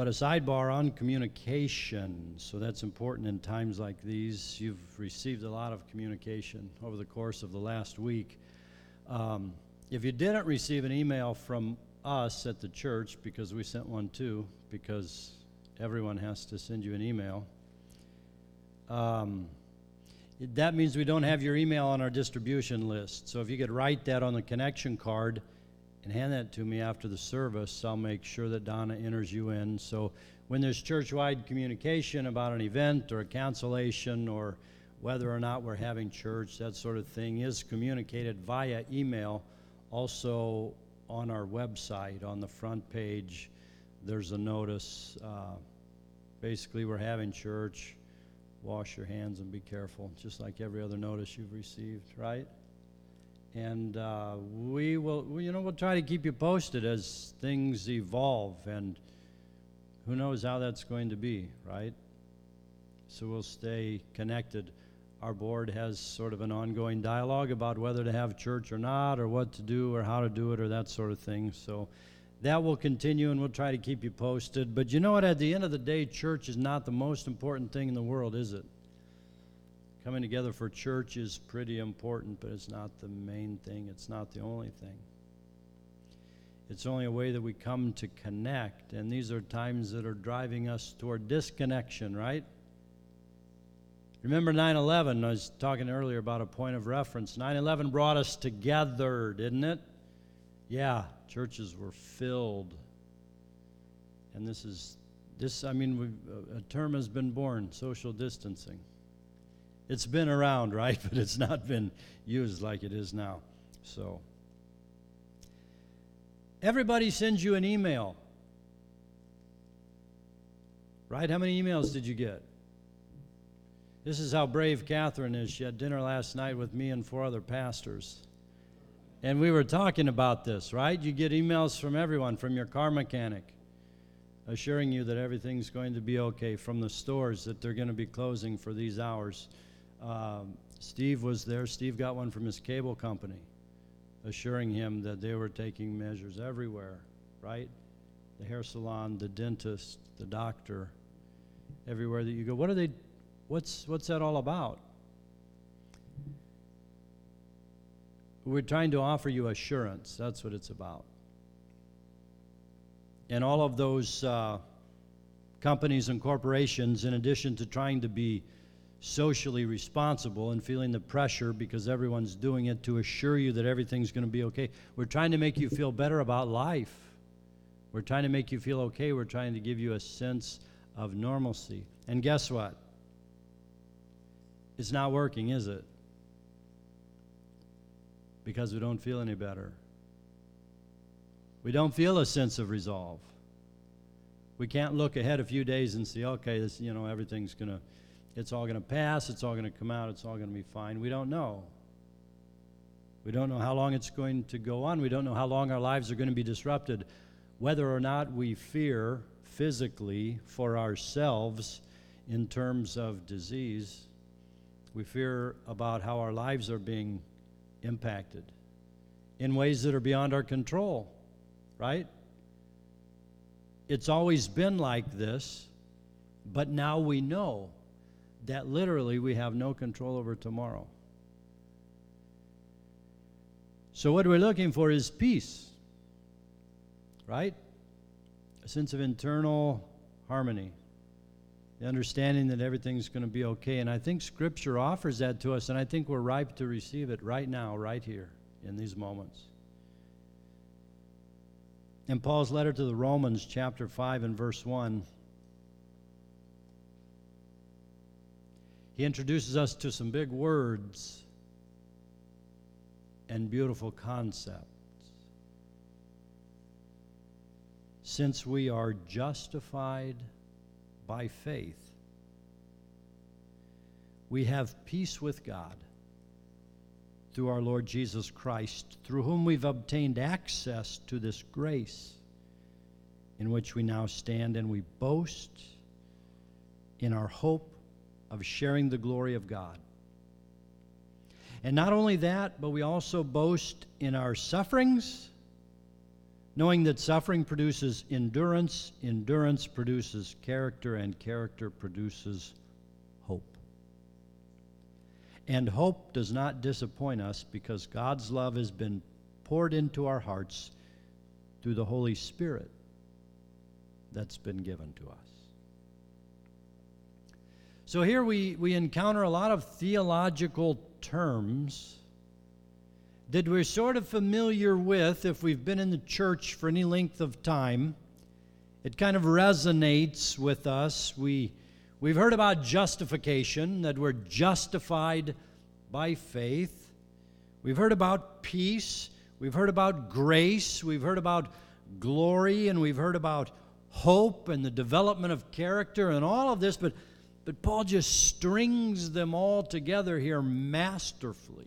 But a sidebar on communication. So that's important in times like these. You've received a lot of communication over the course of the last week. Um, if you didn't receive an email from us at the church, because we sent one too, because everyone has to send you an email, um, that means we don't have your email on our distribution list. So if you could write that on the connection card and hand that to me after the service, I'll make sure that Donna enters you in. So when there's church-wide communication about an event or a cancellation or whether or not we're having church, that sort of thing is communicated via email. Also on our website, on the front page, there's a notice. Uh, basically, we're having church. Wash your hands and be careful, just like every other notice you've received, right? And uh, we will we, you know we'll try to keep you posted as things evolve and who knows how that's going to be right? So we'll stay connected. Our board has sort of an ongoing dialogue about whether to have church or not or what to do or how to do it or that sort of thing. So that will continue and we'll try to keep you posted. But you know what? At the end of the day church is not the most important thing in the world is it Coming together for church is pretty important, but it's not the main thing. It's not the only thing. It's only a way that we come to connect, and these are times that are driving us toward disconnection, right? Remember 9 11? I was talking earlier about a point of reference. 9 11 brought us together, didn't it? Yeah, churches were filled. And this is, this, I mean, a term has been born social distancing. It's been around, right? But it's not been used like it is now. So, everybody sends you an email. Right? How many emails did you get? This is how brave Catherine is. She had dinner last night with me and four other pastors. And we were talking about this, right? You get emails from everyone, from your car mechanic, assuring you that everything's going to be okay, from the stores that they're going to be closing for these hours. Um, Steve was there. Steve got one from his cable company, assuring him that they were taking measures everywhere, right? The hair salon, the dentist, the doctor, everywhere that you go. What are they? What's what's that all about? We're trying to offer you assurance. That's what it's about. And all of those uh, companies and corporations, in addition to trying to be socially responsible and feeling the pressure because everyone's doing it to assure you that everything's going to be okay. We're trying to make you feel better about life. We're trying to make you feel okay. We're trying to give you a sense of normalcy. And guess what? It's not working, is it? Because we don't feel any better. We don't feel a sense of resolve. We can't look ahead a few days and see, okay, this, you know, everything's going to it's all going to pass, it's all going to come out, it's all going to be fine. We don't know. We don't know how long it's going to go on. We don't know how long our lives are going to be disrupted. Whether or not we fear physically for ourselves in terms of disease, we fear about how our lives are being impacted in ways that are beyond our control, right? It's always been like this, but now we know that literally we have no control over tomorrow. So, what we're looking for is peace, right? A sense of internal harmony, the understanding that everything's going to be okay. And I think Scripture offers that to us, and I think we're ripe to receive it right now, right here, in these moments. In Paul's letter to the Romans, chapter 5 and verse 1, He introduces us to some big words and beautiful concepts. Since we are justified by faith, we have peace with God through our Lord Jesus Christ, through whom we've obtained access to this grace in which we now stand, and we boast in our hope of sharing the glory of God. And not only that, but we also boast in our sufferings, knowing that suffering produces endurance, endurance produces character, and character produces hope. And hope does not disappoint us because God's love has been poured into our hearts through the Holy Spirit that's been given to us. So here we, we encounter a lot of theological terms that we're sort of familiar with if we've been in the church for any length of time. It kind of resonates with us. We, we've heard about justification, that we're justified by faith. We've heard about peace. We've heard about grace. We've heard about glory. And we've heard about hope and the development of character and all of this. But, but Paul just strings them all together here masterfully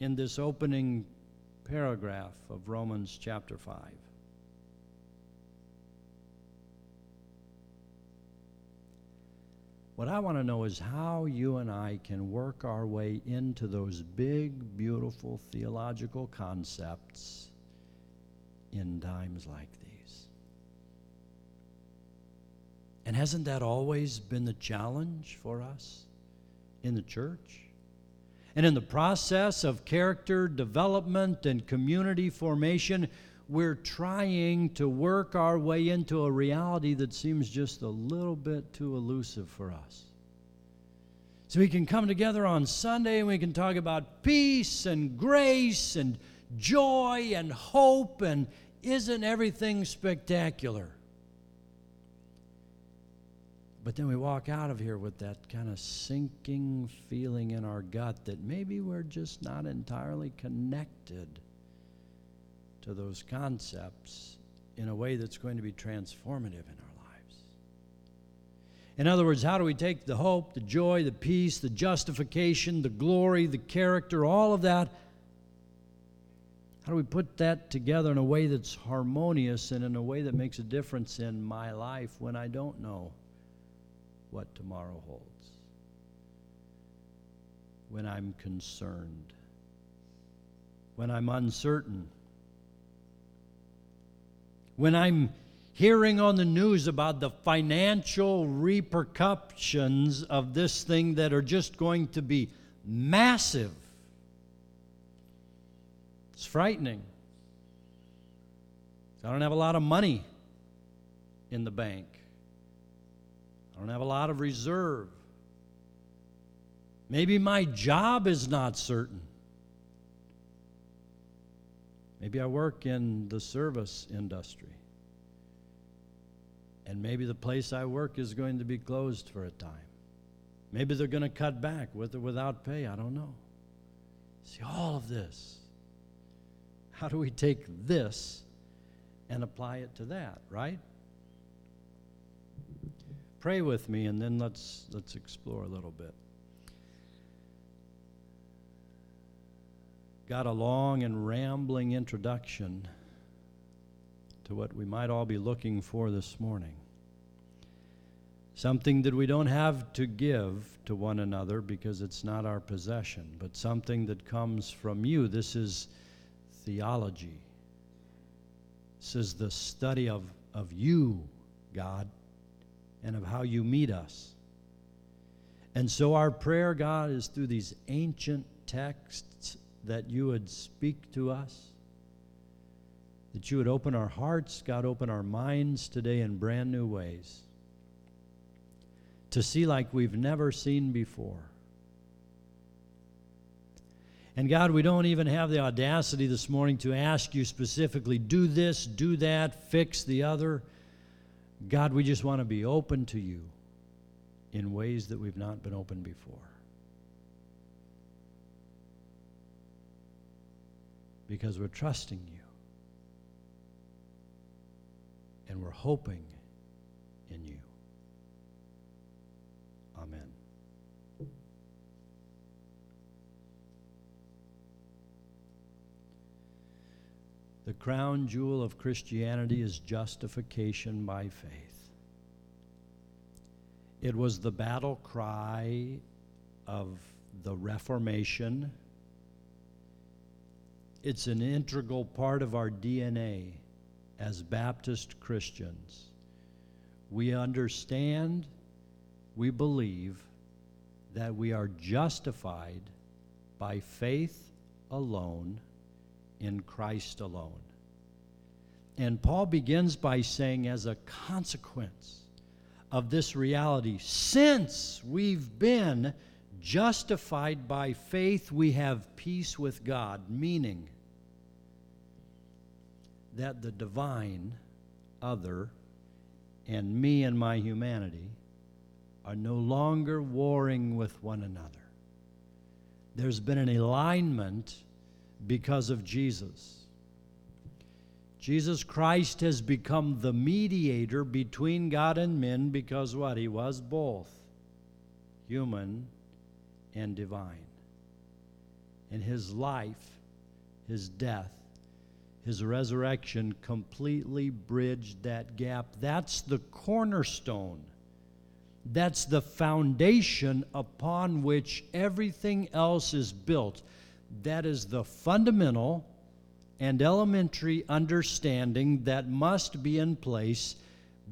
in this opening paragraph of Romans chapter 5. What I want to know is how you and I can work our way into those big, beautiful theological concepts in times like these. And hasn't that always been the challenge for us in the church? And in the process of character development and community formation, we're trying to work our way into a reality that seems just a little bit too elusive for us. So we can come together on Sunday and we can talk about peace and grace and joy and hope and isn't everything spectacular? But then we walk out of here with that kind of sinking feeling in our gut that maybe we're just not entirely connected to those concepts in a way that's going to be transformative in our lives. In other words, how do we take the hope, the joy, the peace, the justification, the glory, the character, all of that? How do we put that together in a way that's harmonious and in a way that makes a difference in my life when I don't know? What tomorrow holds. When I'm concerned, when I'm uncertain, when I'm hearing on the news about the financial repercussions of this thing that are just going to be massive. It's frightening. I don't have a lot of money in the bank. I don't have a lot of reserve. Maybe my job is not certain. Maybe I work in the service industry. And maybe the place I work is going to be closed for a time. Maybe they're going to cut back with or without pay. I don't know. See, all of this. How do we take this and apply it to that, right? Pray with me and then let's let's explore a little bit. Got a long and rambling introduction to what we might all be looking for this morning. Something that we don't have to give to one another because it's not our possession, but something that comes from you. This is theology. This is the study of, of you, God and of how you meet us. And so, our prayer, God, is through these ancient texts that you would speak to us, that you would open our hearts, God, open our minds today in brand new ways, to see like we've never seen before. And God, we don't even have the audacity this morning to ask you specifically, do this, do that, fix the other. God, we just want to be open to you in ways that we've not been open before. Because we're trusting you. And we're hoping in you. The crown jewel of Christianity is justification by faith. It was the battle cry of the Reformation. it's an integral part of our DNA as Baptist Christians. We understand, we believe that we are justified by faith alone in Christ alone. And Paul begins by saying, as a consequence of this reality, since we've been justified by faith, we have peace with God, meaning that the divine, other, and me and my humanity are no longer warring with one another. There's been an alignment because of Jesus. Jesus Christ has become the mediator between God and men because what? He was both human and divine. And his life, his death, his resurrection completely bridged that gap. That's the cornerstone. That's the foundation upon which everything else is built. That is the fundamental and elementary understanding that must be in place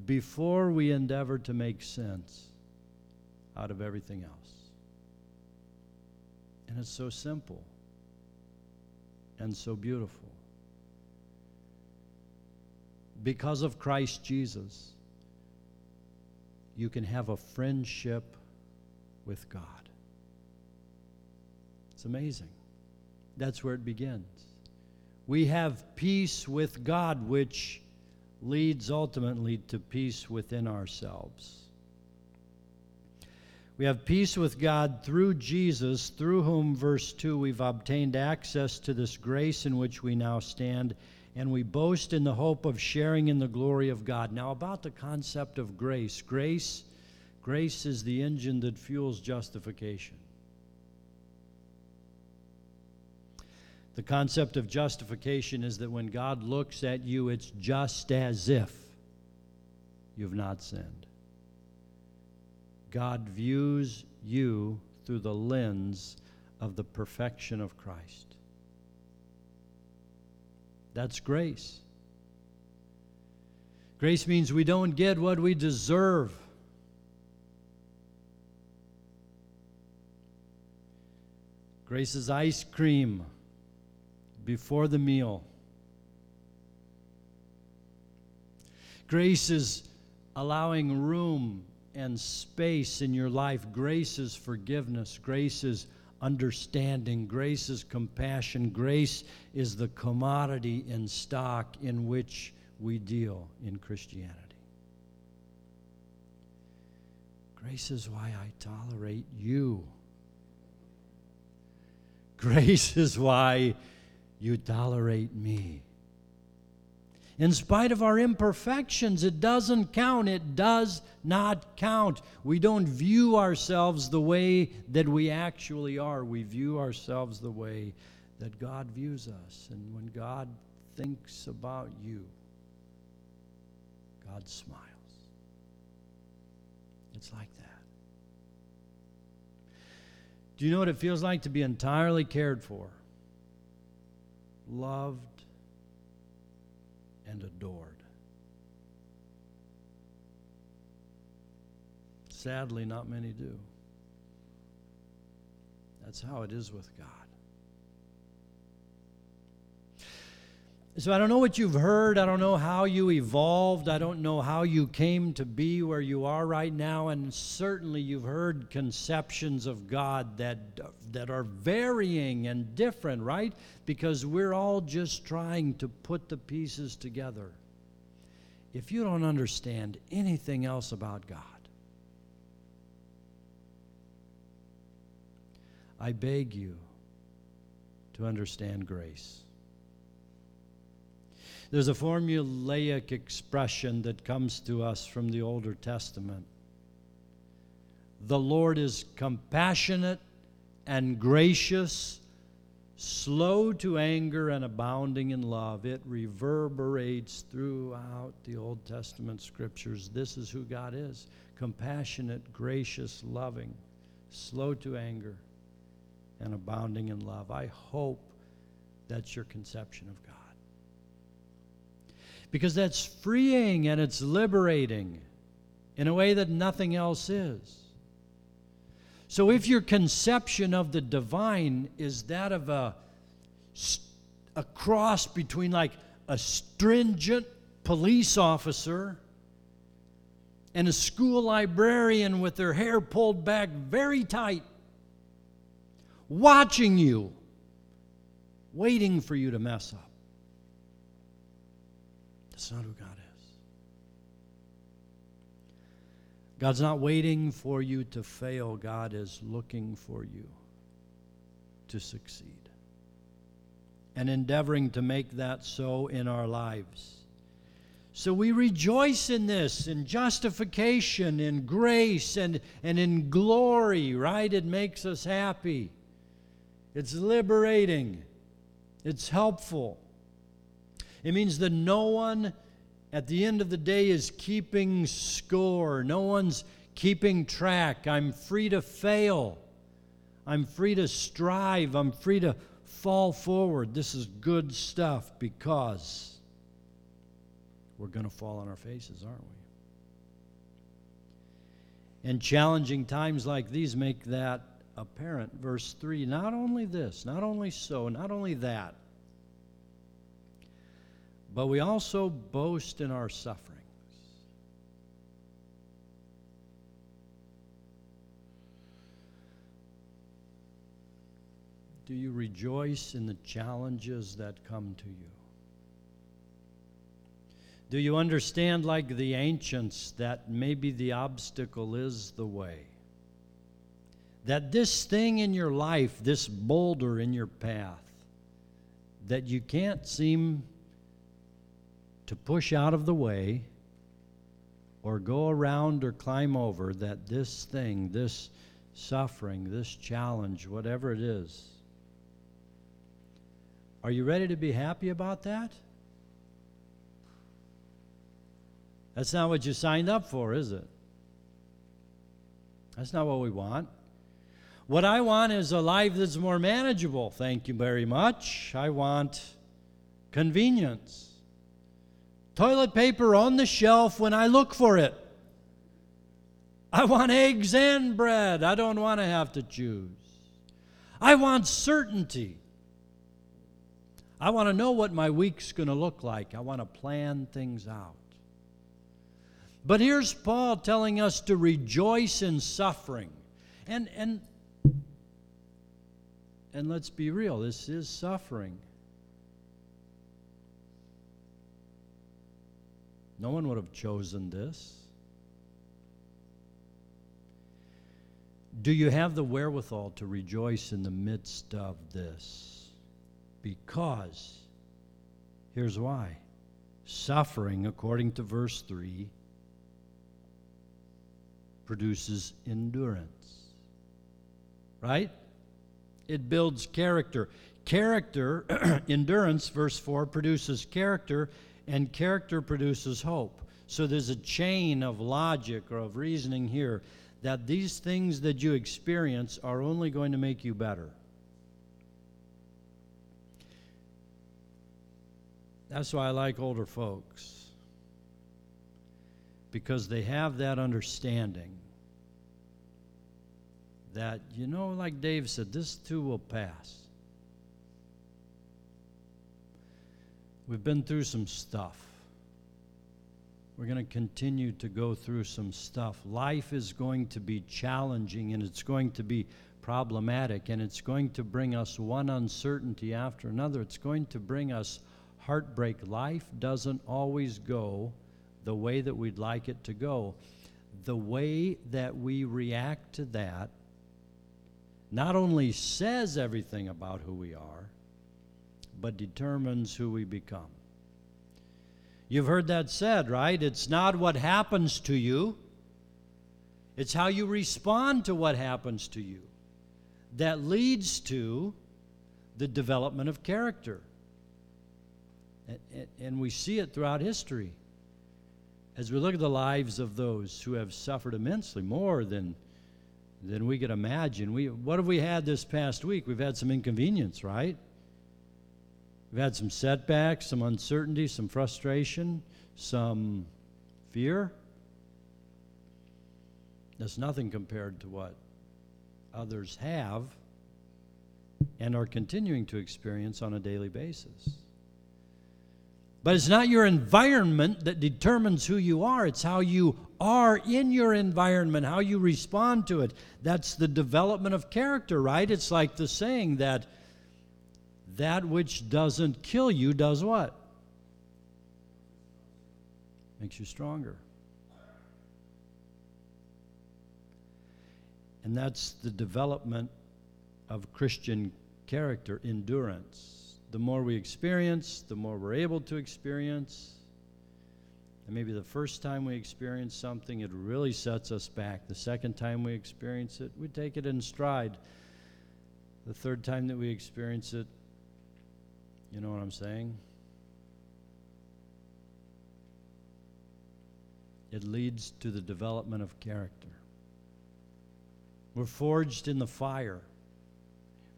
before we endeavor to make sense out of everything else. And it's so simple and so beautiful. Because of Christ Jesus, you can have a friendship with God. It's amazing. That's where it begins. We have peace with God, which leads ultimately to peace within ourselves. We have peace with God through Jesus, through whom, verse 2, we've obtained access to this grace in which we now stand, and we boast in the hope of sharing in the glory of God. Now, about the concept of grace grace, grace is the engine that fuels justification. The concept of justification is that when God looks at you, it's just as if you've not sinned. God views you through the lens of the perfection of Christ. That's grace. Grace means we don't get what we deserve. Grace is ice cream before the meal. Grace is allowing room and space in your life. Grace is forgiveness. Grace is understanding. Grace is compassion. Grace is the commodity in stock in which we deal in Christianity. Grace is why I tolerate you. Grace is why you tolerate me. In spite of our imperfections, it doesn't count. It does not count. We don't view ourselves the way that we actually are. We view ourselves the way that God views us. And when God thinks about you, God smiles. It's like that. Do you know what it feels like to be entirely cared for? Loved, and adored. Sadly, not many do. That's how it is with God. So I don't know what you've heard. I don't know how you evolved. I don't know how you came to be where you are right now. And certainly you've heard conceptions of God that, that are varying and different, right? Because we're all just trying to put the pieces together. If you don't understand anything else about God, I beg you to understand grace. There's a formulaic expression that comes to us from the Older Testament. The Lord is compassionate and gracious, slow to anger, and abounding in love. It reverberates throughout the Old Testament scriptures. This is who God is compassionate, gracious, loving, slow to anger, and abounding in love. I hope that's your conception of God. Because that's freeing and it's liberating in a way that nothing else is. So if your conception of the divine is that of a, a cross between like a stringent police officer and a school librarian with their hair pulled back very tight, watching you, waiting for you to mess up. That's not who God is. God's not waiting for you to fail, God is looking for you to succeed and endeavoring to make that so in our lives. So we rejoice in this, in justification, in grace, and, and in glory, right? It makes us happy. It's liberating. It's helpful. It means that no one at the end of the day is keeping score. No one's keeping track. I'm free to fail. I'm free to strive. I'm free to fall forward. This is good stuff because we're going to fall on our faces, aren't we? And challenging times like these make that apparent. Verse 3 not only this, not only so, not only that, but we also boast in our sufferings. Do you rejoice in the challenges that come to you? Do you understand, like the ancients, that maybe the obstacle is the way? That this thing in your life, this boulder in your path, that you can't seem to push out of the way or go around or climb over, that this thing, this suffering, this challenge, whatever it is, are you ready to be happy about that? That's not what you signed up for, is it? That's not what we want. What I want is a life that's more manageable. Thank you very much. I want convenience. Toilet paper on the shelf when I look for it. I want eggs and bread. I don't want to have to choose. I want certainty. I want to know what my week's going to look like. I want to plan things out. But here's Paul telling us to rejoice in suffering. And and and let's be real, this is suffering. No one would have chosen this. Do you have the wherewithal to rejoice in the midst of this? Because, here's why suffering, according to verse 3, produces endurance. Right? It builds character. Character, endurance, verse 4, produces character, and character produces hope. So there's a chain of logic or of reasoning here that these things that you experience are only going to make you better. That's why I like older folks because they have that understanding that, you know, like Dave said, this too will pass. We've been through some stuff. We're going to continue to go through some stuff. Life is going to be challenging and it's going to be problematic and it's going to bring us one uncertainty after another. It's going to bring us heartbreak. Life doesn't always go the way that we'd like it to go. The way that we react to that not only says everything about who we are, but determines who we become. You've heard that said, right? It's not what happens to you, it's how you respond to what happens to you that leads to the development of character. And we see it throughout history as we look at the lives of those who have suffered immensely, more than, than we could imagine. We, what have we had this past week? We've had some inconvenience, right? We've had some setbacks, some uncertainty, some frustration, some fear. That's nothing compared to what others have and are continuing to experience on a daily basis. But it's not your environment that determines who you are, it's how you are in your environment, how you respond to it. That's the development of character, right? It's like the saying that that which doesn't kill you does what? Makes you stronger. And that's the development of Christian character, endurance. The more we experience, the more we're able to experience. And maybe the first time we experience something, it really sets us back. The second time we experience it, we take it in stride. The third time that we experience it, you know what I'm saying? It leads to the development of character. We're forged in the fire.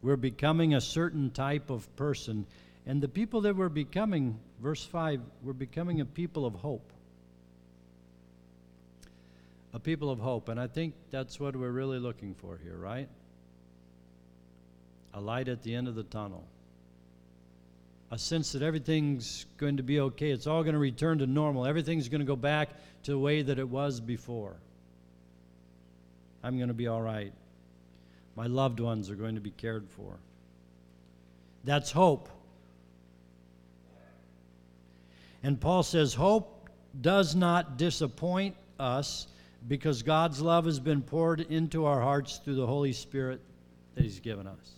We're becoming a certain type of person. And the people that we're becoming, verse 5, we're becoming a people of hope. A people of hope. And I think that's what we're really looking for here, right? A light at the end of the tunnel. A sense that everything's going to be okay. It's all going to return to normal. Everything's going to go back to the way that it was before. I'm going to be all right. My loved ones are going to be cared for. That's hope. And Paul says, Hope does not disappoint us because God's love has been poured into our hearts through the Holy Spirit that He's given us.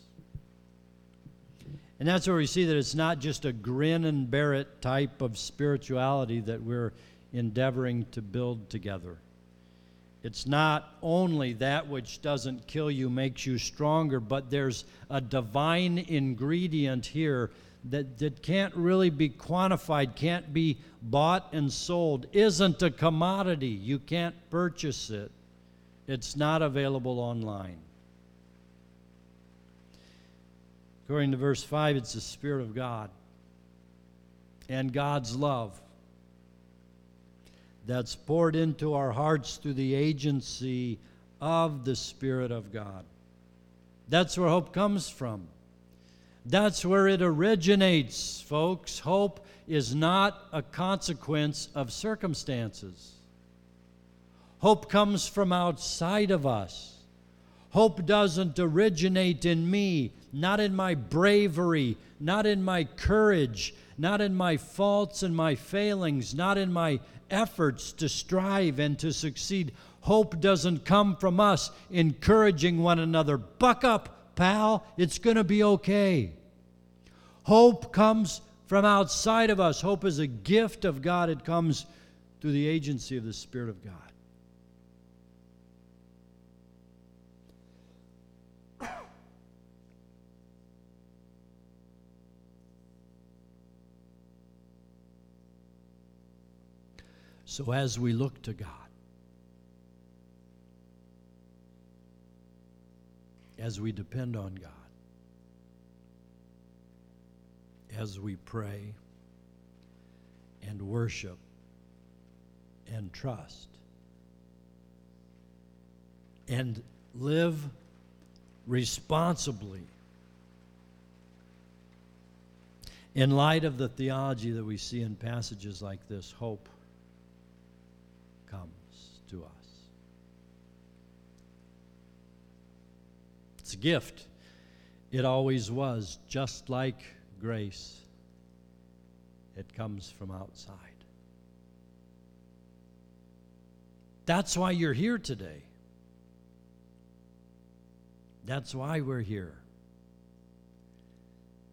And that's where we see that it's not just a grin and bear it type of spirituality that we're endeavoring to build together. It's not only that which doesn't kill you makes you stronger, but there's a divine ingredient here that, that can't really be quantified, can't be bought and sold, isn't a commodity. You can't purchase it, it's not available online. According to verse 5, it's the Spirit of God and God's love that's poured into our hearts through the agency of the Spirit of God. That's where hope comes from. That's where it originates, folks. Hope is not a consequence of circumstances. Hope comes from outside of us. Hope doesn't originate in me, not in my bravery, not in my courage, not in my faults and my failings, not in my efforts to strive and to succeed. Hope doesn't come from us encouraging one another. Buck up, pal, it's going to be okay. Hope comes from outside of us. Hope is a gift of God, it comes through the agency of the Spirit of God. So as we look to God, as we depend on God, as we pray and worship and trust and live responsibly in light of the theology that we see in passages like this hope comes to us. It's a gift. It always was, just like grace. It comes from outside. That's why you're here today. That's why we're here.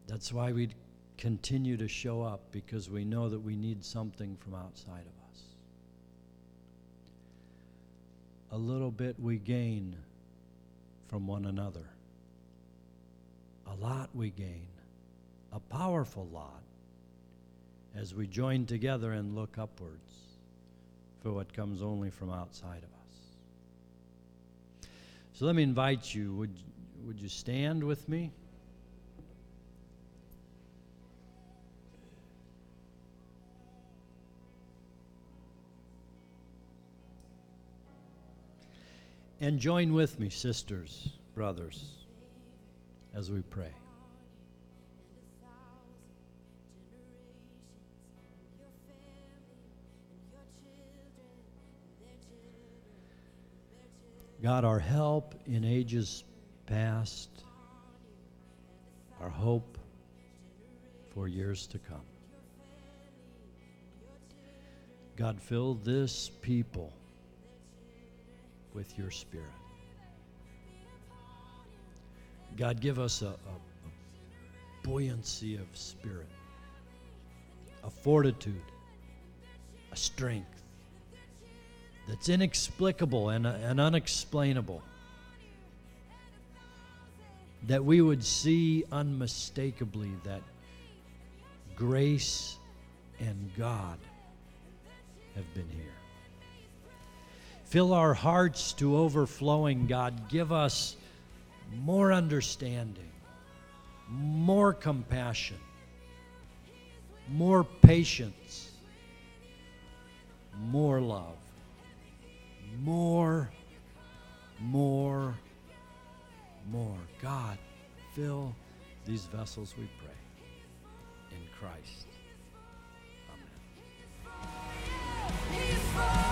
That's why we continue to show up because we know that we need something from outside of us. A little bit we gain from one another. A lot we gain, a powerful lot, as we join together and look upwards for what comes only from outside of us. So let me invite you, would, would you stand with me? And join with me, sisters, brothers, as we pray. God, our help in ages past, our hope for years to come. God, fill this people with your Spirit. God, give us a, a, a buoyancy of spirit, a fortitude, a strength that's inexplicable and, and unexplainable. That we would see unmistakably that grace and God have been here. Fill our hearts to overflowing, God. Give us more understanding, more compassion, more patience, more love, more, more, more. God, fill these vessels, we pray. In Christ. Amen.